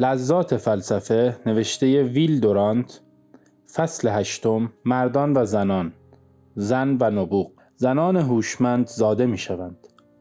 لذات فلسفه نوشته ویل دورانت فصل هشتم مردان و زنان زن و نبوغ. زنان هوشمند زاده می شوند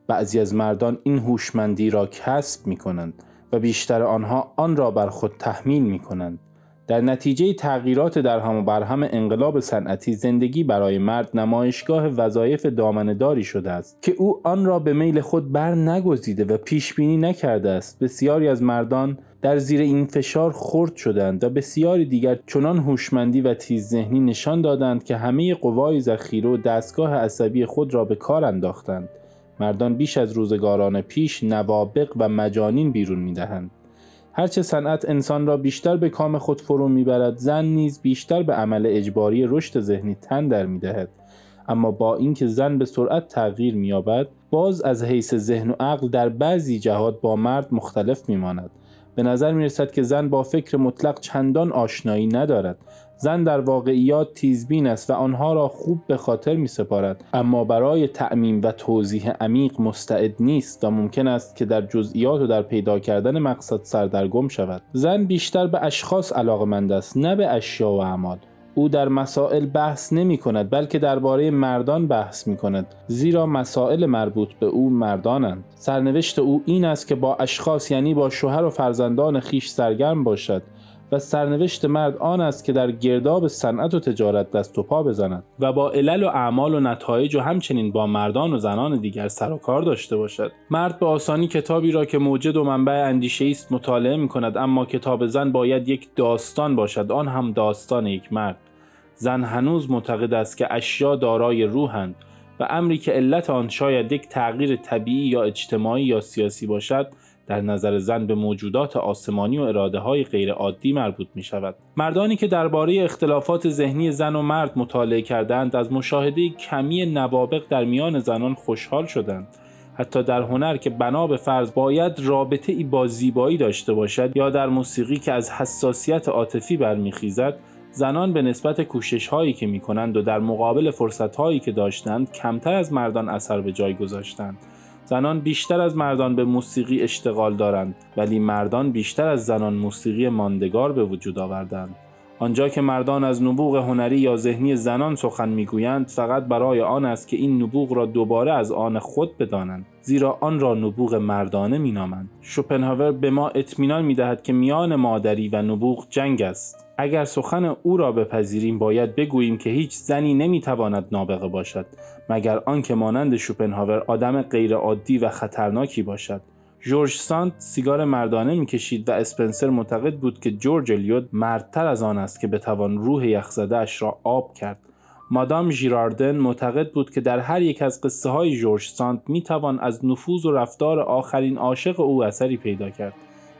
بعضی از مردان این هوشمندی را کسب می کنند و بیشتر آنها آن را بر خود تحمیل می کنند در نتیجه تغییرات در هم و بر هم انقلاب صنعتی زندگی برای مرد نمایشگاه وظایف دامنهداری شده است که او آن را به میل خود بر نگزیده و پیش بینی نکرده است. بسیاری از مردان در زیر این فشار خرد شدند و بسیاری دیگر چنان هوشمندی و تیز ذهنی نشان دادند که همه قوای ذخیره و دستگاه عصبی خود را به کار انداختند. مردان بیش از روزگاران پیش نوابق و مجانین بیرون می‌دهند. هرچه صنعت انسان را بیشتر به کام خود فرو می‌برد زن نیز بیشتر به عمل اجباری رشد ذهنی تن در می‌دهد. اما با اینکه زن به سرعت تغییر مییابد باز از حیث ذهن و عقل در بعضی جهات با مرد مختلف میماند. به نظر می رسد که زن با فکر مطلق چندان آشنایی ندارد. زن در واقعیات تیزبین است و آنها را خوب به خاطر می سپارد اما برای تعمیم و توضیح عمیق مستعد نیست و ممکن است که در جزئیات و در پیدا کردن مقصد سردرگم شود. زن بیشتر به اشخاص علاقمند است نه به اشیا و اعمال. او در مسائل بحث نمی کند بلکه درباره مردان بحث می کند زیرا مسائل مربوط به او مردانند. سرنوشت او این است که با اشخاص یعنی با شوهر و فرزندان خیش سرگرم باشد و سرنوشت مرد آن است که در گرداب صنعت و تجارت دست و پا بزند و با علل و اعمال و نتایج و همچنین با مردان و زنان دیگر سر و کار داشته باشد. مرد به آسانی کتابی را که موجد و منبع اندیشه است مطالعه می کند اما کتاب زن باید یک داستان باشد آن هم داستان یک مرد. زن هنوز معتقد است که اشیا دارای روحند و امری که علت آن شاید یک تغییر طبیعی یا اجتماعی یا سیاسی باشد در نظر زن به موجودات آسمانی و اراده های غیر عادی مربوط می شود. مردانی که درباره اختلافات ذهنی زن و مرد مطالعه کردند از مشاهده کمی نوابق در میان زنان خوشحال شدند. حتی در هنر که بنا به فرض باید رابطه ای با زیبایی داشته باشد یا در موسیقی که از حساسیت عاطفی برمیخیزد زنان به نسبت کوشش هایی که می کنند و در مقابل فرصت هایی که داشتند کمتر از مردان اثر به جای گذاشتند. زنان بیشتر از مردان به موسیقی اشتغال دارند ولی مردان بیشتر از زنان موسیقی ماندگار به وجود آوردند. آنجا که مردان از نبوغ هنری یا ذهنی زنان سخن می‌گویند فقط برای آن است که این نبوغ را دوباره از آن خود بدانند زیرا آن را نبوغ مردانه مینامند. شوپنهاور به ما اطمینان می‌دهد که میان مادری و نبوغ جنگ است. اگر سخن او را بپذیریم باید بگوییم که هیچ زنی نمی‌تواند نابغه باشد مگر آنکه مانند شوپنهاور آدم غیرعادی و خطرناکی باشد. جورج سانت سیگار مردانه می‌کشید و اسپنسر معتقد بود که جورج الیوت مردتر از آن است که بتوان روح یخزده اش را آب کرد. مادام ژیراردن معتقد بود که در هر یک از قصه های جورج سانت می‌توان از نفوذ و رفتار آخرین عاشق او اثری پیدا کرد.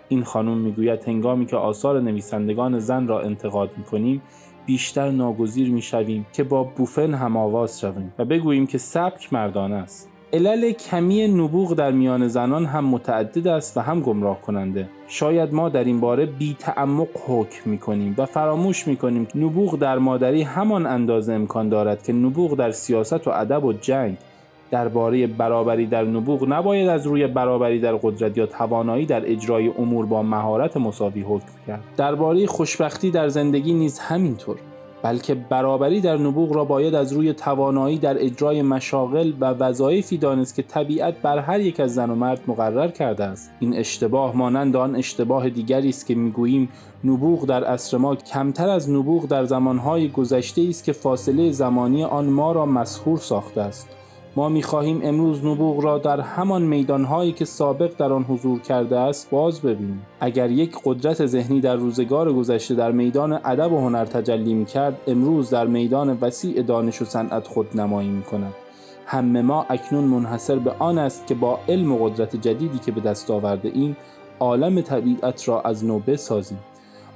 این خانم می‌گوید هنگامی که آثار نویسندگان زن را انتقاد می‌کنیم بیشتر ناگزیر می‌شویم که با بوفن هم آواز شویم و بگوییم که سبک مردانه است. علل کمی نبوغ در میان زنان هم متعدد است و هم گمراه کننده شاید ما در این باره بی تعمق حکم می کنیم و فراموش می کنیم نبوغ در مادری همان اندازه امکان دارد که نبوغ در سیاست و ادب و جنگ درباره برابری در نبوغ نباید از روی برابری در قدرت یا توانایی در اجرای امور با مهارت مساوی حکم کرد. درباره خوشبختی در زندگی نیز همینطور. بلکه برابری در نبوغ را باید از روی توانایی در اجرای مشاغل و وظایفی دانست که طبیعت بر هر یک از زن و مرد مقرر کرده است. این اشتباه مانند آن اشتباه دیگری است که می‌گوییم نبوغ در عصر ما کمتر از نبوغ در زمانهای گذشته است که فاصله زمانی آن ما را مسهور ساخته است. ما می‌خواهیم امروز نبوغ را در همان میدانهایی که سابق در آن حضور کرده است باز ببینیم. اگر یک قدرت ذهنی در روزگار گذشته در میدان ادب و هنر تجلی می‌کرد امروز در میدان وسیع دانش و صنعت خود نمایی می‌کند. همه ما اکنون منحصر به آن است که با علم و قدرت جدیدی که به دست آورده ایم عالم طبیعت را از نو بسازیم.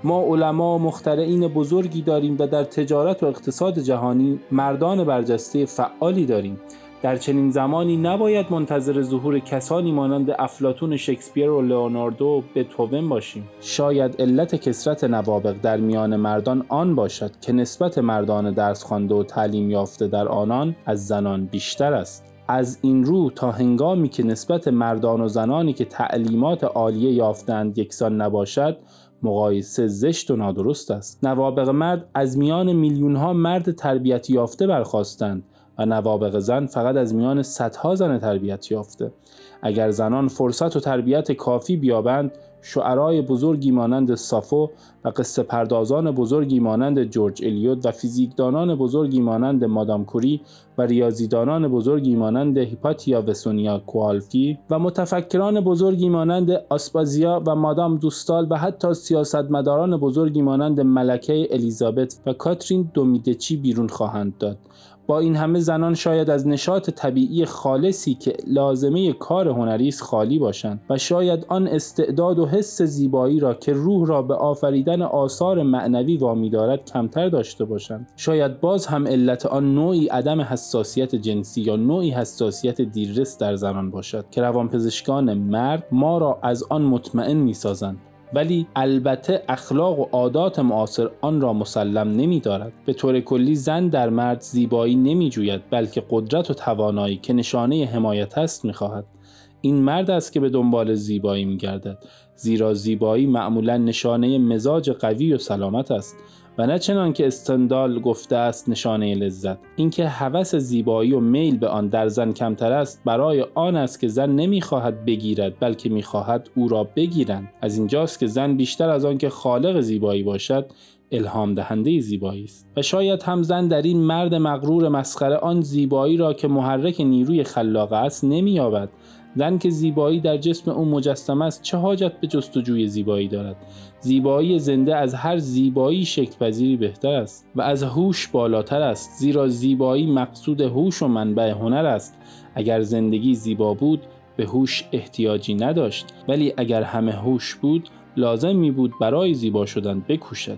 ما علما و مخترعین بزرگی داریم و در تجارت و اقتصاد جهانی مردان برجسته فعالی داریم. در چنین زمانی نباید منتظر ظهور کسانی مانند افلاتون شکسپیر و لئوناردو به توون باشیم. شاید علت کسرت نوابق در میان مردان آن باشد که نسبت مردان درس خوانده و تعلیم یافته در آنان از زنان بیشتر است. از این رو تا هنگامی که نسبت مردان و زنانی که تعلیمات عالیه یافتند یکسان نباشد مقایسه زشت و نادرست است. نوابق مرد از میان میلیون ها مرد تربیت یافته برخواستند و نوابق زن فقط از میان صدها زن تربیت یافته. اگر زنان فرصت و تربیت کافی بیابند شعرای بزرگی مانند سافو و قصه پردازان بزرگی مانند جورج الیوت و فیزیکدانان بزرگی مانند مادام کوری و ریاضیدانان بزرگی مانند هیپاتیا وسونیا کوالفی و متفکران بزرگی مانند آسپازیا و مادام دوستال و حتی سیاستمداران بزرگی مانند ملکه الیزابت و کاترین دومیدچی بیرون خواهند داد. با این همه زنان شاید از نشاط طبیعی خالصی که لازمه کار هنری است خالی باشند و شاید آن استعداد و حس زیبایی را که روح را به آفریدن آثار معنوی وامی دارد کمتر داشته باشند. شاید باز هم علت آن نوعی عدم حساسیت جنسی یا نوعی حساسیت دیررس در زنان باشد که روانپزشکان مرد ما را از آن مطمئن می‌سازند. ولی البته اخلاق و عادات معاصر آن را مسلم نمی دارد. به طور کلی زن در مرد زیبایی نمی جوید بلکه قدرت و توانایی که نشانه حمایت است می خواهد. این مرد است که به دنبال زیبایی می گردد زیرا زیبایی معمولا نشانه مزاج قوی و سلامت است نه چنان که استندال گفته است نشانه لذت. اینکه هوس زیبایی و میل به آن در زن کمتر است برای آن است که زن نمی‌خواهد بگیرد بلکه می‌خواهد او را بگیرند. از اینجاست که زن بیشتر از آن که خالق زیبایی باشد الهام دهنده زیبایی است. و شاید هم زن در این مرد مغرور مسخره آن زیبایی را که محرک نیروی خلاقه است نمییابد. زن که زیبایی در جسم او مجسم است چه حاجت به جستجوی زیبایی دارد؟ زیبایی زنده از هر زیبایی شکل بهتر است و از هوش بالاتر است زیرا زیبایی مقصود هوش و منبع هنر است. اگر زندگی زیبا بود به هوش احتیاجی نداشت. ولی اگر همه هوش بود لازم می بود برای زیبا شدن بکوشد.